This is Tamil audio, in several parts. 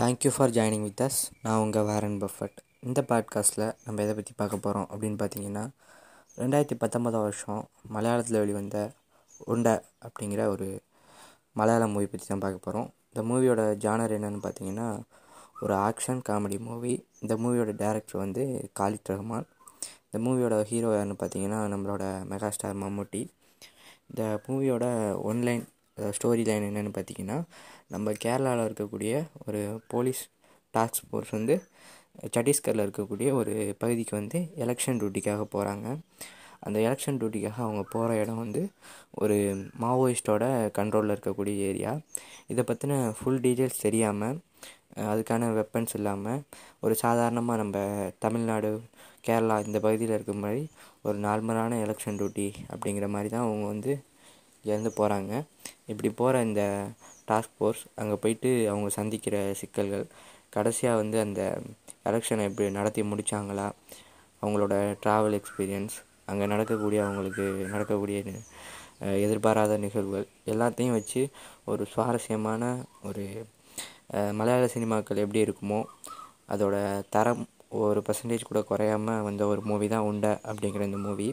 Thank you for joining with us நான் உங்கள் வாரன் பஃபட் இந்த பாட்காஸ்ட்டில் நம்ம எதை பற்றி பார்க்க போகிறோம் அப்படின்னு பார்த்தீங்கன்னா ரெண்டாயிரத்தி பத்தொன்பதாம் வருஷம் மலையாளத்தில் வெளிவந்த உண்டை அப்படிங்கிற ஒரு மலையாள மூவி பற்றி தான் பார்க்க போகிறோம் இந்த மூவியோட ஜானர் என்னென்னு பார்த்தீங்கன்னா ஒரு ஆக்ஷன் காமெடி மூவி இந்த மூவியோட டேரக்டர் வந்து காலித் ரஹ்மான் இந்த மூவியோட ஹீரோ யாருன்னு பார்த்தீங்கன்னா நம்மளோட மெகா ஸ்டார் மம்முட்டி. இந்த மூவியோட ஒன்லைன் ஸ்டோரி லைன் என்னென்னு பார்த்தீங்கன்னா நம்ம கேரளாவில் இருக்கக்கூடிய ஒரு போலீஸ் டாஸ்க் ஃபோர்ஸ் வந்து சட்டீஸ்கரில் இருக்கக்கூடிய ஒரு பகுதிக்கு வந்து எலெக்ஷன் டியூட்டிக்காக போகிறாங்க அந்த எலெக்ஷன் டியூட்டிக்காக அவங்க போகிற இடம் வந்து ஒரு மாவோயிஸ்டோட கண்ட்ரோலில் இருக்கக்கூடிய ஏரியா. இதை பற்றின ஃபுல் டீட்டெயில்ஸ் தெரியாமல் அதுக்கான வெப்பன்ஸ் இல்லாமல் ஒரு சாதாரணமாக நம்ம தமிழ்நாடு கேரளா இந்த பகுதியில் இருக்க மாதிரி ஒரு நார்மலான எலெக்ஷன் டியூட்டி அப்படிங்கிற மாதிரி தான் அவங்க வந்து இங்கேருந்து போகிறாங்க இப்படி போகிற இந்த டாஸ்க் ஃபோர்ஸ் அங்கே போயிட்டு அவங்க சந்திக்கிற சிக்கல்கள் கடைசியாக வந்து அந்த எலெக்ஷனை எப்படி நடத்தி முடித்தாங்களா அவங்களோட ட்ராவல் எக்ஸ்பீரியன்ஸ் அங்கே நடக்கக்கூடிய அவங்களுக்கு நடக்கக்கூடிய எதிர்பாராத நிகழ்வுகள் எல்லாத்தையும் வச்சு ஒரு சுவாரஸ்யமான ஒரு மலையாள சினிமாக்கள் எப்படி இருக்குமோ அதோட தரம் ஒரு பர்சன்டேஜ் கூட குறையாமல் வந்த ஒரு மூவி தான் உண்டை அப்படிங்கிற இந்த மூவி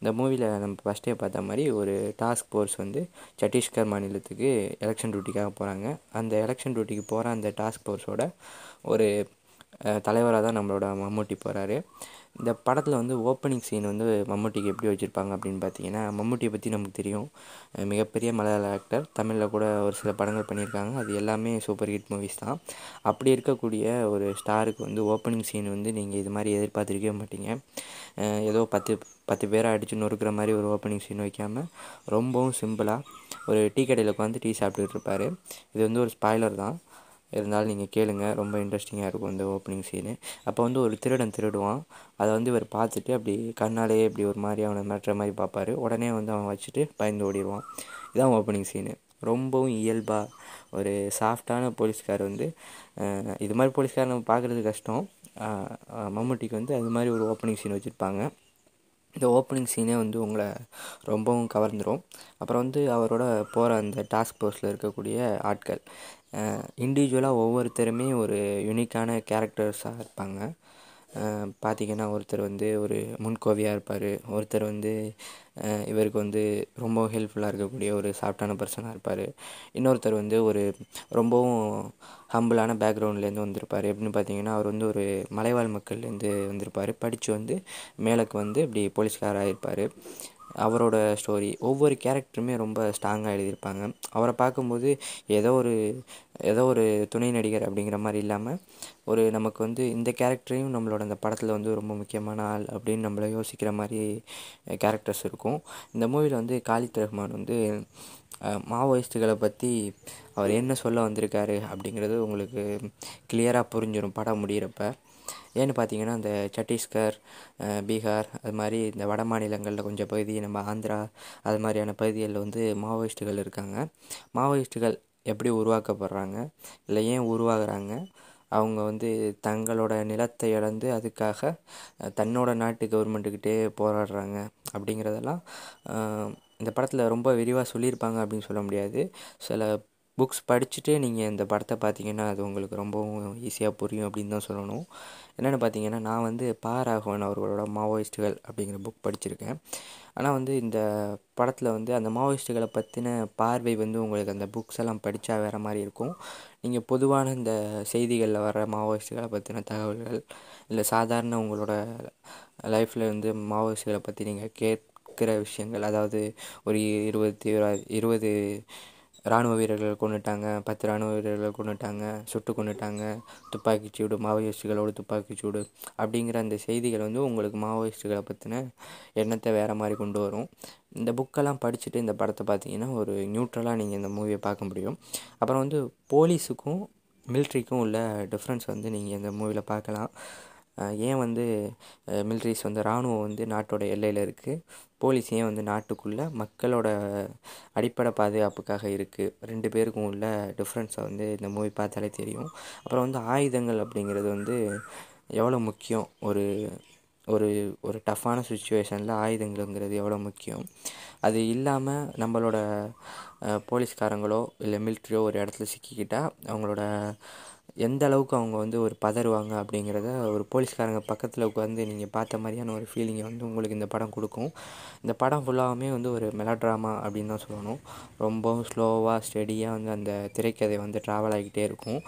இந்த மூவியில் நம்ம ஃபஸ்ட்டே பார்த்த மாதிரி ஒரு டாஸ்க் ஃபோர்ஸ் வந்து சத்தீஸ்கர் மாநிலத்துக்கு எலெக்ஷன் டியூட்டிக்காக போகிறாங்க அந்த எலெக்ஷன் டியூட்டிக்கு போகிற அந்த டாஸ்க் ஃபோர்ஸோட ஒரு தலைவராக தான் நம்மளோட மம்மூட்டி போகிறாரு இந்த படத்தில் வந்து ஓப்பனிங் சீன் வந்து மம்முட்டிக்கு எப்படி வச்சுருப்பாங்க அப்படின்னு பார்த்தீங்கன்னா மம்முட்டியை பற்றி நமக்கு தெரியும். மிகப்பெரிய மலையாள ஆக்டர் தமிழில் கூட ஒரு சில படங்கள் பண்ணியிருக்காங்க. அது எல்லாமே சூப்பர் ஹிட் மூவிஸ் தான். அப்படி இருக்கக்கூடிய ஒரு ஸ்டாருக்கு வந்து ஓப்பனிங் சீன் வந்து நீங்கள் இது மாதிரி எதிர்பார்த்துருக்கவே மாட்டீங்க. ஏதோ பத்து பத்து பேரை அடித்து நொறுக்கிற மாதிரி ஒரு ஓப்பனிங் சீன் வைக்காமல் ரொம்பவும் சிம்பிளாக ஒரு டீ கடையில் உட்காந்து டீ சாப்பிட்டுட்டு இருப்பார். இது வந்து ஒரு ஸ்பாய்லர் தான். இருந்தாலும் நீங்கள் கேளுங்கள் ரொம்ப இன்ட்ரெஸ்டிங்காக இருக்கும் இந்த ஓப்பனிங் சீனு அப்போ வந்து ஒரு திருடன் திருடுவான். அதை வந்து இவர் பார்த்துட்டு அப்படி கண்ணாலே இப்படி ஒரு மாதிரி அவனை மிரட்டுற மாதிரி பார்ப்பாரு. உடனே வந்து அவன் வச்சுட்டு பயந்து ஓடிடுவான். இதான் ஓப்பனிங் சீனு ரொம்பவும் இயல்பாக ஒரு சாஃப்டான போலீஸ்கார் வந்து இது மாதிரி போலீஸ்கார் நம்ம பார்க்குறது கஷ்டம். மம்முட்டிக்கு வந்து அது மாதிரி ஒரு ஓப்பனிங் சீன் வச்சுருப்பாங்க. இந்த ஓப்பனிங் சீனே வந்து உங்களை ரொம்பவும் கவர்ந்துடும் அப்புறம் வந்து அவரோட போகிற அந்த டாஸ்க் ஃபோர்ஸில் இருக்கக்கூடிய ஆட்கள். இண்டிவிஜுவலாக ஒவ்வொருத்தருமே ஒரு யூனிக்கான கேரக்டர்ஸாக இருப்பாங்க. பார்த்திங்கன்னா ஒருத்தர் வந்து ஒரு முன்கோவியாக இருப்பார். ஒருத்தர் வந்து இவருக்கு வந்து ரொம்ப ஹெல்ப்ஃபுல்லாக இருக்கக்கூடிய ஒரு சாஃப்டான பர்சனாக இருப்பார். இன்னொருத்தர் வந்து ஒரு ரொம்பவும் ஹம்பிளான பேக்ரவுண்ட்லேருந்து வந்திருப்பார். எப்படின்னு பார்த்தீங்கன்னா அவர் வந்து ஒரு மலைவாழ் மக்கள்லேருந்து வந்திருப்பார். படித்து வந்து மேலக்கு வந்து இப்படி போலீஸ்காராக இருப்பார் அவரோட ஸ்டோரி ஒவ்வொரு கேரக்டருமே ரொம்ப ஸ்ட்ராங்காக எழுதியிருப்பாங்க. அவரை பார்க்கும்போது ஏதோ ஒரு ஏதோ ஒரு துணை நடிகர் அப்படிங்கிற மாதிரி இல்லாமல் ஒரு நமக்கு வந்து இந்த கேரக்டரையும் நம்மளோட அந்த படத்தில் வந்து ரொம்ப முக்கியமான ஆள் அப்படின்னு நம்மளை யோசிக்கிற மாதிரி கேரக்டர்ஸ் இருக்கும். இந்த மூவியில் வந்து காலித் ரஹ்மான் வந்து மாவோயிஸ்ட்டுகளை பற்றி அவர் என்ன சொல்ல வந்திருக்காரு அப்படிங்கிறது உங்களுக்கு கிளியராக புரிஞ்சிடும் படம் முடிகிறப்ப ஏன்னு பார்த்தீங்கன்னா இந்த சத்தீஸ்கர் பீகார் அது மாதிரி இந்த வட மாநிலங்களில் கொஞ்சம் பகுதி நம்ம ஆந்திரா அது மாதிரியான பகுதிகளில் வந்து மாவோயிஸ்ட்டுகள் இருக்காங்க. மாவோயிஸ்ட்டுகள் எப்படி உருவாக்கப்படுறாங்க? இல்லை ஏன் உருவாகிறாங்க? அவங்க வந்து தங்களோட நிலத்தை இழந்து அதுக்காக தன்னோட நாட்டு கவர்மெண்ட்டுக்கிட்டே போராடுறாங்க அப்படிங்கிறதெல்லாம் இந்த படத்தில் ரொம்ப விரிவாக சொல்லியிருப்பாங்க அப்படின்னு சொல்ல முடியாது. சில புக்ஸ் படிச்சுட்டு நீங்கள் இந்த படத்தை பார்த்தீங்கன்னா அது உங்களுக்கு ரொம்பவும் ஈஸியாக புரியும் அப்படின்னு தான் சொல்லணும். என்னென்னு பார்த்தீங்கன்னா நான் வந்து பா ராகவன் அவர்களோட மாவோயிஸ்ட்டுகள் அப்படிங்கிற புக் படிச்சிருக்கேன். ஆனால் வந்து இந்த படத்தில் வந்து அந்த மாவோயிஸ்ட்டுகளை பற்றின பார்வை வந்து உங்களுக்கு அந்த புக்ஸ் எல்லாம் படித்தா வேறு மாதிரி இருக்கும். நீங்கள் பொதுவான இந்த செய்திகளில் வர மாவோயிஸ்ட்டுகளை பற்றின தகவல்கள் இல்லை சாதாரண உங்களோட லைஃப்பில் வந்து மாவோயிஸ்ட்டுகளை பற்றி நீங்கள் கேட்குற விஷயங்கள் அதாவது ஒரு இருபத்தி இருபது இராணுவ வீரர்கள் கொண்டுட்டாங்க பத்து இராணுவ வீரர்கள் கொண்டுட்டாங்க சுட்டு கொண்டுட்டாங்க துப்பாக்கிச்சூடு துப்பாக்கி துப்பாக்கிச்சூடு அப்படிங்கிற அந்த செய்திகள் வந்து உங்களுக்கு மாவோயிஸ்ட்டுகளை பற்றின எண்ணத்தை வேறு மாதிரி கொண்டு வரும். இந்த புக்கெல்லாம் படிச்சுட்டு இந்த படத்தை பார்த்தீங்கன்னா ஒரு நியூட்ரலாக நீங்கள் இந்த மூவியை பார்க்க முடியும். அப்புறம் வந்து போலீஸுக்கும் மிலிட்ரிக்கும் உள்ள டிஃப்ரென்ஸ் வந்து நீங்கள் இந்த மூவியில் பார்க்கலாம். ஏன் வந்து மிலிட்ரிஸ் வந்து இராணுவம் வந்து நாட்டோட எல்லையில் இருக்குது போலீஸ் ஏன் வந்து நாட்டுக்குள்ளே மக்களோட அடிப்படை பாதுகாப்புக்காக இருக்குது ரெண்டு பேருக்கும் உள்ள டிஃப்ரென்ஸை வந்து இந்த மூவி பார்த்தாலே தெரியும். அப்புறம் வந்து ஆயுதங்கள் அப்படிங்கிறது வந்து எவ்வளோ முக்கியம்? ஒரு ஒரு ஒரு டஃப்பான சுச்சுவேஷனில் ஆயுதங்கள்ங்கிறது எவ்வளோ முக்கியம்? அது இல்லாமல் நம்மளோட போலீஸ்காரங்களோ இல்லை மிலிட்ரியோ ஒரு இடத்துல சிக்கிக்கிட்டால் அவங்களோட எந்த அளவுக்கு அவங்க வந்து ஒரு பதறுவாங்க அப்படிங்கிறத ஒரு போலீஸ்காரங்க பக்கத்தில் உட்காந்து நீங்கள் பார்த்த மாதிரியான ஒரு ஃபீலிங்கை வந்து உங்களுக்கு இந்த படம் கொடுக்கும். இந்த படம் ஃபுல்லாகவுமே வந்து ஒரு மெலட்ராமா அப்படின்னு தான் சொல்லணும். ரொம்பவும் ஸ்லோவாக ஸ்டெடியாக வந்து அந்த திரைக்கதை வந்து ட்ராவல் ஆகிக்கிட்டே இருக்கும்.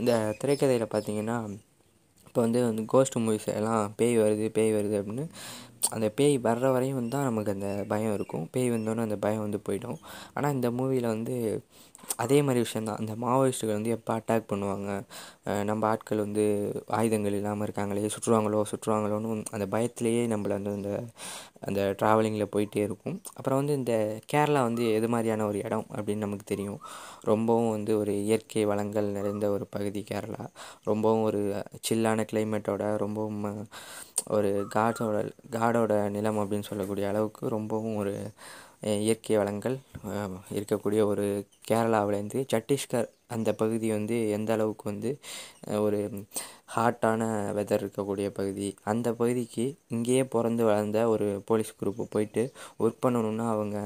இந்த திரைக்கதையில் பார்த்தீங்கன்னா இப்போ வந்து வந்து கோஸ்ட் மூவிஸ் எல்லாம் பேய் வருது பேய் வருது அப்படின்னு அந்த பேய் வர்ற வரையும் வந்து தான் நமக்கு அந்த பயம் இருக்கும். பேய் வந்தோடனே அந்த பயம் வந்து போயிடும். ஆனால் இந்த மூவியில் வந்து அதே மாதிரி விஷயந்தான் அந்த மாவோயிஸ்ட்டுகள் வந்து எப்போ அட்டாக் பண்ணுவாங்க? நம்ம ஆட்கள் வந்து ஆயுதங்கள் இல்லாமல் இருக்காங்களே சுற்றுவாங்களோ சுற்றுவாங்களோன்னு அந்த பயத்திலேயே நம்மளை வந்து அந்த அந்த ட்ராவலிங்கில் போயிட்டே இருக்கும். அப்புறம் வந்து இந்த கேரளா வந்து எது மாதிரியான ஒரு இடம் அப்படின்னு நமக்கு தெரியும்? ரொம்பவும் வந்து ஒரு இயற்கை வளங்கள் நிறைந்த ஒரு பகுதி கேரளா. ரொம்பவும் ஒரு சில்லான கிளைமேட்டோட ரொம்பவும் ஒரு காடோட காடோட நிலம் அப்படின்னு சொல்லக்கூடிய அளவுக்கு ரொம்பவும் ஒரு இயற்கை வளங்கள் இருக்கக்கூடிய ஒரு கேரளாவிலேருந்து சட்டீஸ்கர் அந்த பகுதி வந்து எந்த அளவுக்கு வந்து ஒரு ஹாட்டான வெதர் இருக்கக்கூடிய பகுதி. அந்த பகுதிக்கு இங்கேயே பிறந்து வளர்ந்த ஒரு போலீஸ் குரூப்பு போயிட்டு ஒர்க் பண்ணணுன்னா அவங்க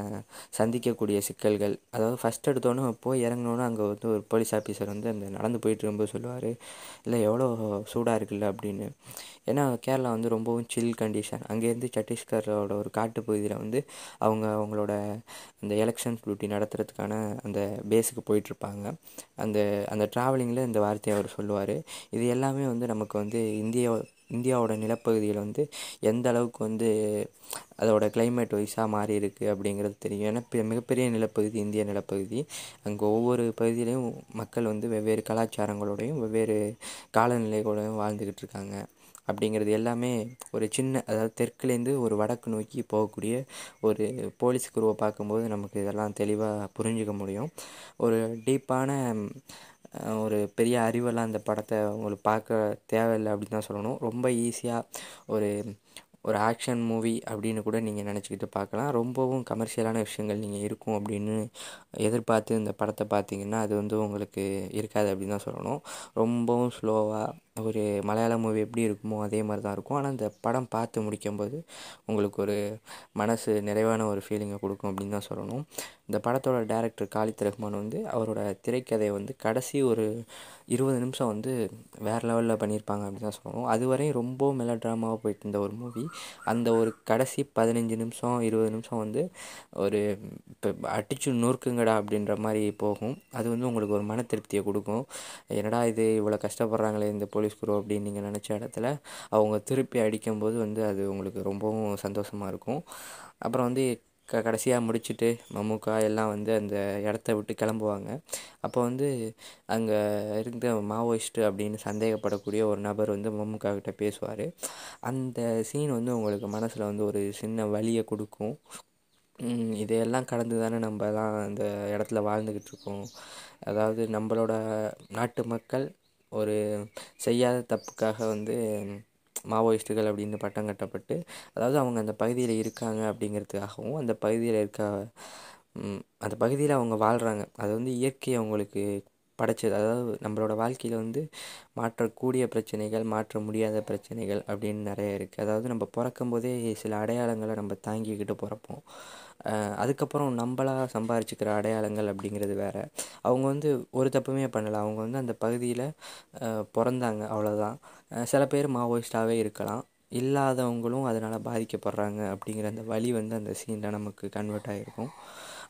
சந்திக்கக்கூடிய சிக்கல்கள். அதாவது ஃபஸ்ட் எடுத்தோன்னே போய் இறங்கினோன்னு அங்கே வந்து ஒரு போலீஸ் ஆஃபீஸர் வந்து அந்த நடந்து போயிட்டு ரொம்ப சொல்லுவார் இல்லை எவ்வளோ சூடாக இருக்குல்ல அப்படின்னு. ஏன்னா கேரளா வந்து ரொம்பவும் சில் கண்டிஷன் அங்கேருந்து சத்தீஸ்கரோட ஒரு காட்டு பகுதியில் வந்து அவங்க அவங்களோட அந்த எலெக்ஷன் டியூட்டி நடத்துறதுக்கான அந்த பேஸுக்கு போயிட்டுருப்பாங்க அந்த அந்த ட்ராவலிங்கில் இந்த வார்த்தையை அவர் சொல்லுவார். இது எல்லாமே வந்து வந்து நமக்கு வந்து இந்தியா இந்தியாவோட நிலப்பகுதியில் வந்து எந்த அளவுக்கு வந்து அதோட கிளைமேட் வைஸாக மாறி இருக்குது அப்படிங்கிறது தெரியும். ஏன்னா மிகப்பெரிய நிலப்பகுதி இந்திய நிலப்பகுதி. அங்கே ஒவ்வொரு பகுதியிலையும் மக்கள் வந்து வெவ்வேறு கலாச்சாரங்களோடையும் வெவ்வேறு காலநிலைகளோடையும் வாழ்ந்துக்கிட்டு இருக்காங்க. அப்படிங்கிறது எல்லாமே ஒரு சின்ன அதாவது தெற்குலேருந்து ஒரு வடக்கு நோக்கி போகக்கூடிய ஒரு போலீஸ் குருவை பார்க்கும்போது நமக்கு இதெல்லாம் தெளிவாக புரிஞ்சுக்க முடியும். ஒரு டீப்பான ஒரு பெரிய அறிவெல்லாம் அந்த படத்தை உங்களுக்கு பார்க்க தேவையில்லை அப்படின்னு தான் சொல்லணும். ரொம்ப ஈஸியாக ஒரு ஒரு ஆக்ஷன் மூவி அப்படின்னு கூட நீங்கள் நினச்சிக்கிட்டு பார்க்கலாம். ரொம்பவும் கமர்ஷியலான விஷயங்கள் நீங்கள் இருக்கும் அப்படின்னு எதிர்பார்த்து இந்த படத்தை பார்த்தீங்கன்னா அது வந்து உங்களுக்கு இருக்காது அப்படின்னு தான் சொல்லணும். ரொம்பவும் ஸ்லோவாக ஒரு மலையாள மூவி எப்படி இருக்குமோ அதே மாதிரி தான் இருக்கும். ஆனால் இந்த படம் பார்த்து முடிக்கும்போது உங்களுக்கு ஒரு மனசு நிறைவான ஒரு ஃபீலிங்கை கொடுக்கும் அப்படின்னு தான் சொல்லணும். இந்த படத்தோட டேரக்டர் காலித் ரஹ்மான் வந்து அவரோட திரைக்கதையை வந்து கடைசி ஒரு இருபது நிமிஷம் வந்து வேறு லெவலில் பண்ணியிருப்பாங்க அப்படின்னு தான் சொல்லணும். அதுவரையும் ரொம்ப மெலோ ட்ராமாவாக போயிட்டு இருந்த ஒரு மூவி அந்த ஒரு கடைசி பதினஞ்சு நிமிஷம் இருபது நிமிஷம் வந்து ஒரு இப்போ அடிச்சு நொறுக்குங்கடா அப்படின்ற மாதிரி போகும். அது வந்து உங்களுக்கு ஒரு மன திருப்தியை கொடுக்கும். என்னடா இது இவ்வளோ கஷ்டப்படுறாங்களே இந்த போலீஸ் குரூ அப்படின்னு நீங்கள் நினச்ச இடத்துல அவங்க திருப்பி அடிக்கும்போது வந்து அது உங்களுக்கு ரொம்பவும் சந்தோஷமாக இருக்கும். அப்புறம் வந்து க கடைசியாக முடிச்சுட்டு மம்முக்கா எல்லாம் வந்து அந்த இடத்த விட்டு கிளம்புவாங்க. அப்போ வந்து அங்கே இருந்த மாவோயிஸ்ட்டு அப்படின்னு சந்தேகப்படக்கூடிய ஒரு நபர் வந்து மம்முக்கா கிட்ட பேசுவார். அந்த சீன் வந்து உங்களுக்கு மனசில் வந்து ஒரு சின்ன வலியை கொடுக்கும். இதையெல்லாம் கடந்து தானே நம்ம தான் அந்த இடத்துல வாழ்ந்துக்கிட்டு இருக்கோம். அதாவது நம்மளோட நாட்டு மக்கள் ஒரு செய்யாத தப்புக்காக வந்து மாவோயிஸ்ட்டுகள் அப்படின்னு பட்டம் கட்டப்பட்டு அதாவது அவங்க அந்த பகுதியில் இருக்காங்க அப்படிங்கிறதுக்காகவும் அந்த பகுதியில் இருக்க அந்த பகுதியில் அவங்க வாழ்கிறாங்க அது வந்து இயற்கை அவங்களுக்கு படைச்சது. அதாவது நம்மளோட வாழ்க்கையில் வந்து மாற்றக்கூடிய பிரச்சனைகள் மாற்ற முடியாத பிரச்சனைகள் அப்படின்னு நிறைய இருக்குது அதாவது நம்ம பிறக்கும் போதே சில அடையாளங்களை நம்ம தாங்கிக்கிட்டு பிறப்போம். அதுக்கப்புறம் நம்மளாக சம்பாரிச்சுக்கிற அடையாளங்கள் அப்படிங்கிறது வேறு. அவங்க வந்து ஒரு தப்புமே பண்ணலை. அவங்க வந்து அந்த பகுதியில் பிறந்தாங்க அவ்வளோதான் சில பேர் மாவோயிஸ்டாகவே இருக்கலாம். இல்லாதவங்களும் அதனால் பாதிக்கப்படுறாங்க அப்படிங்கிற அந்த வழி வந்து அந்த சீனில் நமக்கு கன்வெர்ட் ஆகிருக்கும்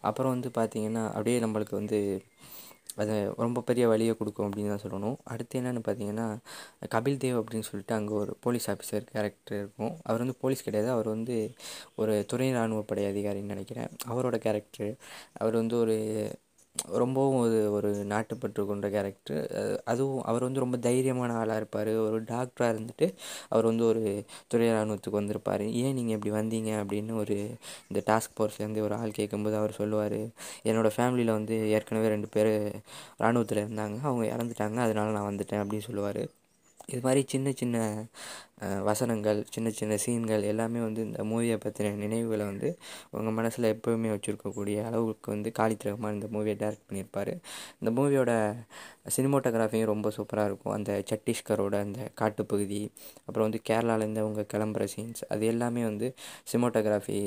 அப்புறம் வந்து பார்த்திங்கன்னா அப்படியே நம்மளுக்கு வந்து அது ரொம்ப பெரிய வழியை கொடுக்கும் அப்படின்னு தான் சொல்லணும். அடுத்து என்னென்னு பார்த்தீங்கன்னா கபில் தேவ் அப்படின்னு சொல்லிட்டு அங்கே ஒரு போலீஸ் ஆஃபீஸர் கேரக்டர் இருக்கும். அவர் வந்து போலீஸ் கிடையாது. அவர் வந்து ஒரு துணை இராணுவப்படை அதிகாரின்னு நினைக்கிறேன். அவரோட கேரக்டர் அவர் வந்து ஒரு ரொம்பவும் ஒரு ஒரு நாட்டுப்பற்று கொண்ட கேரக்டர் அதுவும் அவர் வந்து ரொம்ப தைரியமான ஆளாக இருப்பார். ஒரு டாக்டராக இருந்துட்டு அவர் வந்து ஒரு துறை இராணுவத்துக்கு வந்திருப்பார். ஏன் நீங்கள் இப்படி வந்தீங்க? அப்படின்னு ஒரு இந்த டாஸ்க் ஃபோர்ஸ்லேருந்து ஒரு ஆள் கேட்கும்போது அவர் சொல்லுவார். என்னோடய ஃபேமிலியில் வந்து ஏற்கனவே ரெண்டு பேர் இராணுவத்தில் இருந்தாங்க. அவங்க இறந்துட்டாங்க. அதனால நான் வந்துட்டேன். அப்படின்னு சொல்லுவார். இது மாதிரி சின்ன சின்ன வசனங்கள் சின்ன சின்ன சீன்கள் எல்லாமே வந்து இந்த மூவியை பற்றின நினைவுகளை வந்து உங்கள் மனசில் எப்போவுமே வச்சுருக்கக்கூடிய அளவுக்கு வந்து காலித் ரஹ்மான் இந்த மூவியை டைரக்ட் பண்ணியிருப்பார். இந்த மூவியோட சினிமோட்டோகிராஃபியும் ரொம்ப சூப்பராக இருக்கும். அந்த சட்டீஸ்கரோட அந்த காட்டுப்பகுதி அப்புறம் வந்து கேரளாவிலேருந்து அவங்க கிளம்புற சீன்ஸ் அது எல்லாமே வந்து சினிமோட்டோகிராஃபி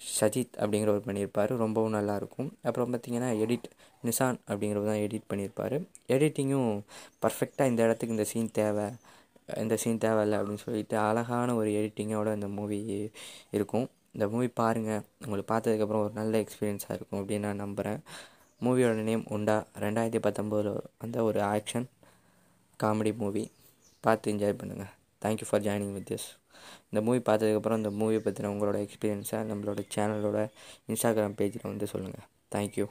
சஜித் அப்படிங்கிறவர் பண்ணியிருப்பார். ரொம்பவும் நல்லாயிருக்கும். அப்புறம் பார்த்திங்கன்னா எடிட் நிசான் அப்படிங்கிறவர் தான் எடிட் பண்ணியிருப்பார். எடிட்டிங்கும் பர்ஃபெக்டாக இந்த இடத்துக்கு இந்த சீன் தேவை இந்த சீன் தேவையில்ல அப்படின்னு சொல்லிட்டு அழகான ஒரு எடிட்டிங்கோட இந்த மூவி இருக்கும். இந்த மூவி பாருங்கள் உங்களுக்கு பார்த்ததுக்கப்புறம் ஒரு நல்ல எக்ஸ்பீரியன்ஸாக இருக்கும் அப்படின்னு நான் நம்புகிறேன் மூவியோட நேம் உண்டா? ரெண்டாயிரத்தி பத்தொம்போதில் வந்த ஒரு ஆக்ஷன் காமெடி மூவி பார்த்து என்ஜாய் பண்ணுங்கள் thank you for joining with this இந்த மூவி பார்த்ததுக்கப்புறம் இந்த மூவி பற்றின உங்களோட எக்ஸ்பீரியன்ஸை நம்மளோட சேனலோட இன்ஸ்டாகிராம் பேஜில் வந்து சொல்லுங்கள் தேங்க்யூ